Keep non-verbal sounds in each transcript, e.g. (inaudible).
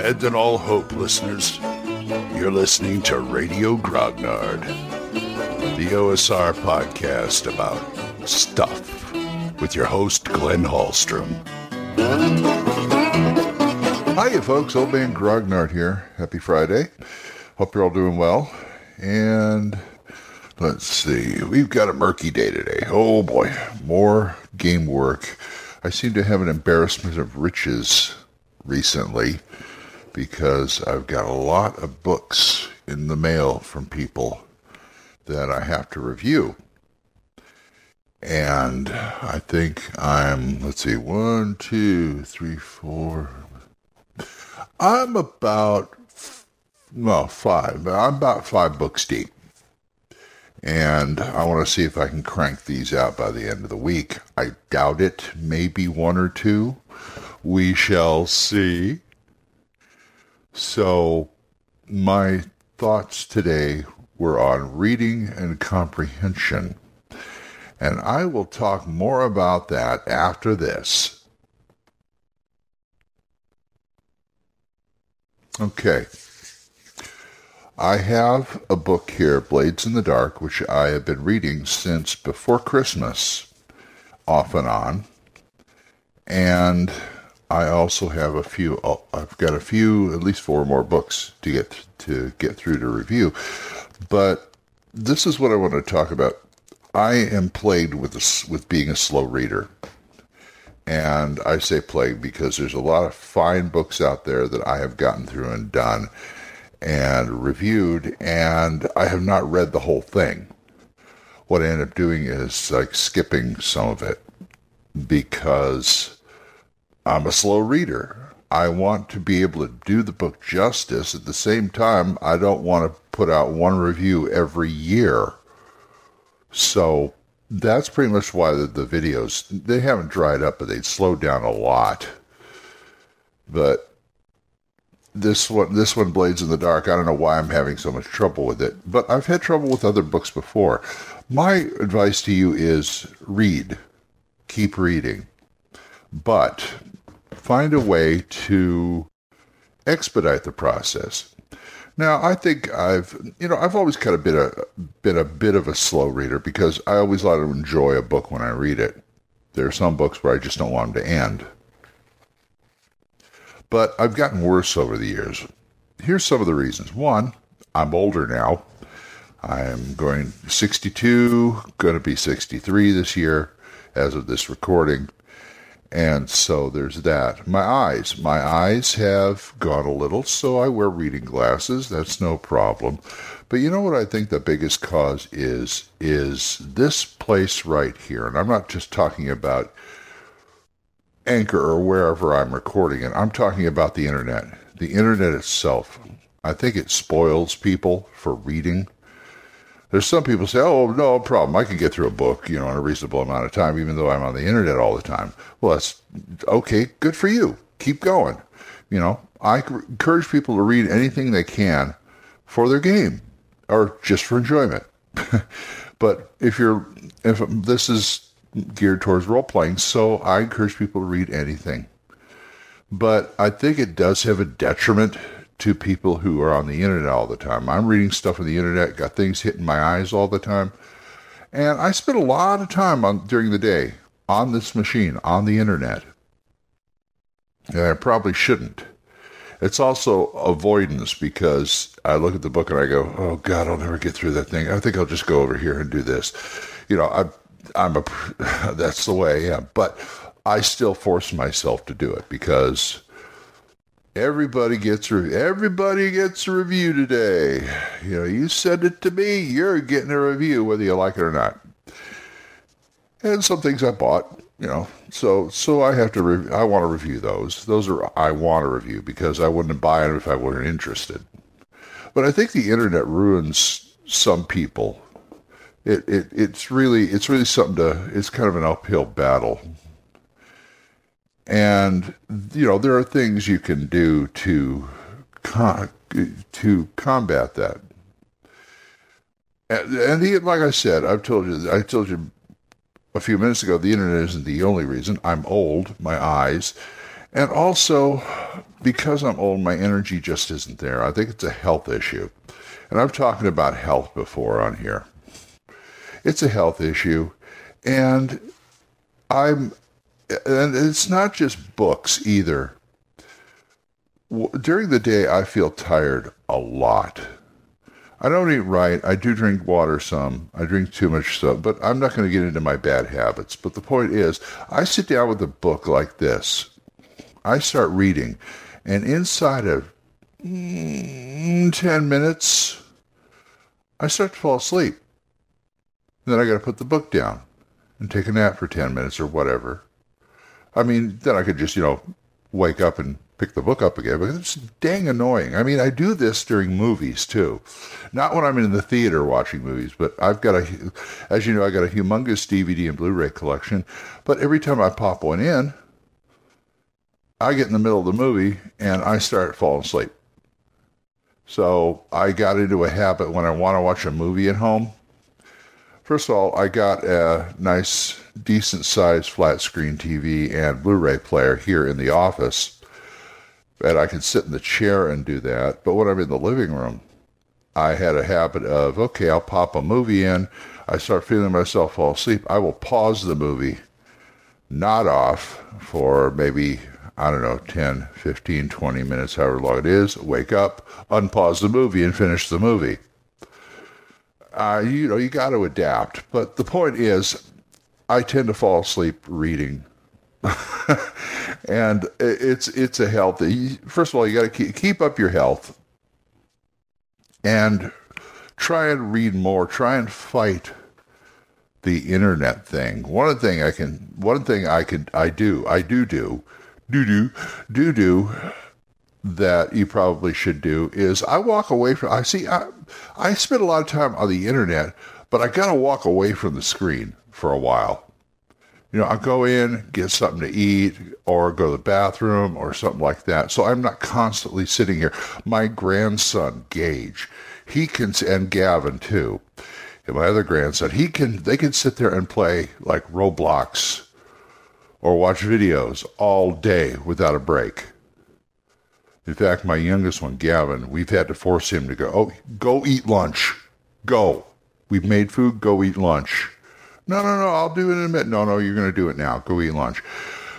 Abandon all hope, listeners. You're listening to Radio Grognard, the OSR podcast about stuff with your host, Glenn Hallstrom. Hiya, folks. Old Man Grognard here. Happy Friday. Hope you're all doing well. And let's see. We've got a murky day today. Oh boy. More game work. I seem to have an embarrassment of riches recently because I've got a lot of books in the mail from people that I have to review. And I think I'm, let's see, one, two, three, four. I'm about, well, five. I'm about five books deep. And I want to see if I can crank these out by the end of the week. I doubt it. Maybe one or two. We shall see. So, my thoughts today were on reading and comprehension. And I will talk more about that after this. Okay. I have a book here, Blades in the Dark, which I have been reading since before Christmas, off and on. And I also have a few. Oh, I've got a few, at least four more books to get to get through to review. But this is what I want to talk about. I am plagued with a, with being a slow reader, and I say plagued because there's a lot of fine books out there that I have gotten through and done and reviewed, and I have not read the whole thing. What I end up doing is like skipping some of it because I'm a slow reader. I want to be able to do the book justice. At the same time, I don't want to put out one review every year. So that's pretty much why the, the videos they haven't dried up, but they'd slowed down a lot. But this one, this one, Blades in the Dark. I don't know why I'm having so much trouble with it, but I've had trouble with other books before. My advice to you is read, keep reading, but find a way to expedite the process. Now, I think I've, you know, I've always kind of been a been a bit of a slow reader because I always like to enjoy a book when I read it. There are some books where I just don't want them to end. But I've gotten worse over the years. Here's some of the reasons. One, I'm older now. I'm going 62, going to be 63 this year as of this recording. And so there's that. My eyes. My eyes have gone a little, so I wear reading glasses. That's no problem. But you know what I think the biggest cause is? Is this place right here. And I'm not just talking about Anchor or wherever I'm recording it. I'm talking about the internet. The internet itself. I think it spoils people for reading. There's some people say, "Oh, no problem. I can get through a book, you know, in a reasonable amount of time, even though I'm on the internet all the time." Well, that's okay. Good for you. Keep going. You know, I encourage people to read anything they can for their game or just for enjoyment. (laughs) but if you're, if this is geared towards role playing, so I encourage people to read anything. But I think it does have a detriment to people who are on the internet all the time. I'm reading stuff on the internet, got things hitting my eyes all the time. And I spend a lot of time on during the day on this machine, on the internet. And I probably shouldn't. It's also avoidance because I look at the book and I go, "Oh God, I'll never get through that thing. I think I'll just go over here and do this." You know, I, I'm a. (laughs) That's the way I am. But I still force myself to do it because everybody gets re- everybody gets a review today. You know, you send it to me, you're getting a review whether you like it or not. And some things I bought, you know, so so I have to re- I want to review those. Those are I want to review because I wouldn't buy them if I weren't interested. But I think the internet ruins some people. It, it it's really it's really something to it's kind of an uphill battle and you know there are things you can do to con- to combat that. And, and the, like I said, I've told you, I told you a few minutes ago, the internet isn't the only reason. I'm old, my eyes, And also, because I'm old, my energy just isn't there. I think it's a health issue. And I'm talking about health before on here. It's a health issue. And I'm, and it's not just books either. During the day, I feel tired a lot. I don't eat right. I do drink water some. I drink too much stuff, but I'm not going to get into my bad habits. But the point is, I sit down with a book like this. I start reading, and inside of mm, 10 minutes, I start to fall asleep. And then I got to put the book down and take a nap for 10 minutes or whatever. I mean, then I could just, you know, wake up and pick the book up again because it's dang annoying. I mean, I do this during movies too. Not when I'm in the theater watching movies, but I've got a, as you know, I got a humongous DVD and Blu-ray collection. But every time I pop one in, I get in the middle of the movie and I start falling asleep. So I got into a habit when I want to watch a movie at home. First of all, I got a nice, decent sized flat screen TV and Blu ray player here in the office and I can sit in the chair and do that. But when I'm in the living room, I had a habit of, okay, I'll pop a movie in. I start feeling myself fall asleep. I will pause the movie, not off for maybe, I don't know, 10, 15, 20 minutes, however long it is, wake up, unpause the movie, and finish the movie. Uh, you know, you got to adapt. But the point is, I tend to fall asleep reading (laughs) and it's it's a healthy. First of all, you got to keep, keep up your health, and try and read more. Try and fight the internet thing. One thing I can, one thing I could, I do, I do do, do do, do do that you probably should do is I walk away from. I see. I I spend a lot of time on the internet, but I got to walk away from the screen for a while you know, I'll go in, get something to eat, or go to the bathroom, or something like that. So I'm not constantly sitting here. My grandson, Gage, he can, and Gavin too, and my other grandson, he can, they can sit there and play like Roblox or watch videos all day without a break. In fact, my youngest one, Gavin, we've had to force him to go, oh, go eat lunch. Go. We've made food, go eat lunch no, no, no, I'll do it in a minute. No, no, you're going to do it now. Go eat lunch.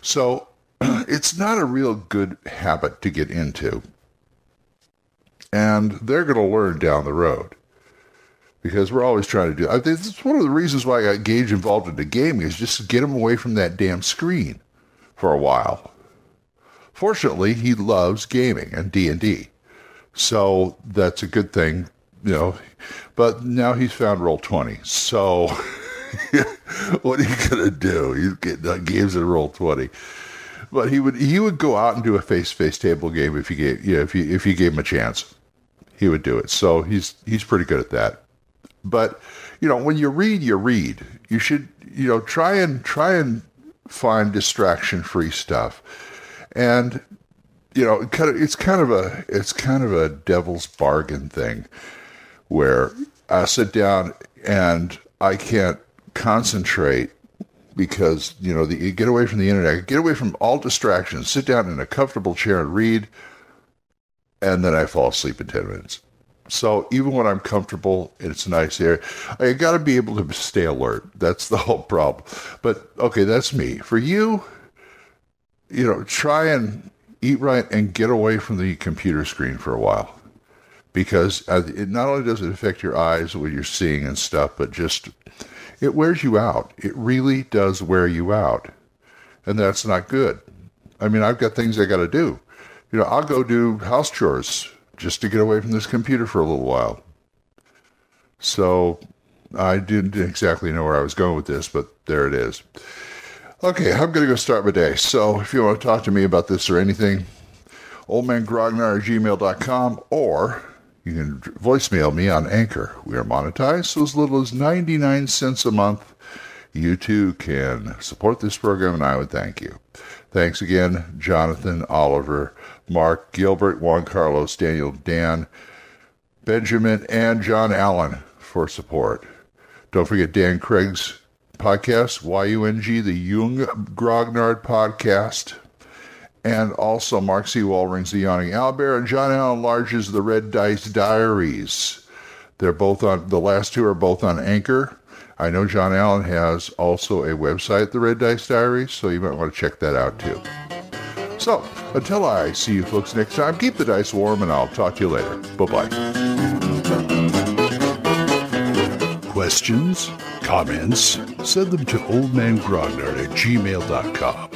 So (clears throat) it's not a real good habit to get into. And they're going to learn down the road because we're always trying to do. I think it's one of the reasons why I got Gage involved in the gaming is just to get him away from that damn screen for a while. Fortunately, he loves gaming and D and D, so that's a good thing, you know. But now he's found Roll20, so (laughs) what are you gonna do? You get uh, games at Roll20. But he would he would go out and do a face to face table game if you gave yeah, if you if you gave him a chance. He would do it. So he's he's pretty good at that. But you know, when you read, you read. You should you know try and try and find distraction free stuff. And you know, it's kind of a it's kind of a devil's bargain thing where I sit down and I can't concentrate because you know the, you get away from the internet, get away from all distractions, sit down in a comfortable chair and read, and then I fall asleep in ten minutes. So even when I'm comfortable, it's nice here. I got to be able to stay alert. That's the whole problem. But okay, that's me. For you, you know, try and eat right and get away from the computer screen for a while. Because uh, it not only does it affect your eyes, what you're seeing and stuff, but just it wears you out. It really does wear you out. And that's not good. I mean, I've got things I got to do. You know, I'll go do house chores just to get away from this computer for a little while. So I didn't exactly know where I was going with this, but there it is. Okay, I'm going to go start my day. So if you want to talk to me about this or anything, oldmangrognard at gmail.com or you can voicemail me on Anchor. We are monetized, so as little as 99 cents a month. You too can support this program, and I would thank you. Thanks again, Jonathan, Oliver, Mark, Gilbert, Juan Carlos, Daniel, Dan, Benjamin, and John Allen for support. Don't forget Dan Craig's podcast, YUNG, the Jung Grognard podcast, and also Mark C. Walring's The Yawning Owlbear, and John Allen Large's The Red Dice Diaries. They're both on, the last two are both on Anchor. I know John Allen has also a website, The Red Dice Diaries, so you might want to check that out too. So, until I see you folks next time, keep the dice warm and I'll talk to you later. Bye bye. Questions? Comments? Send them to oldmangrognard at gmail.com.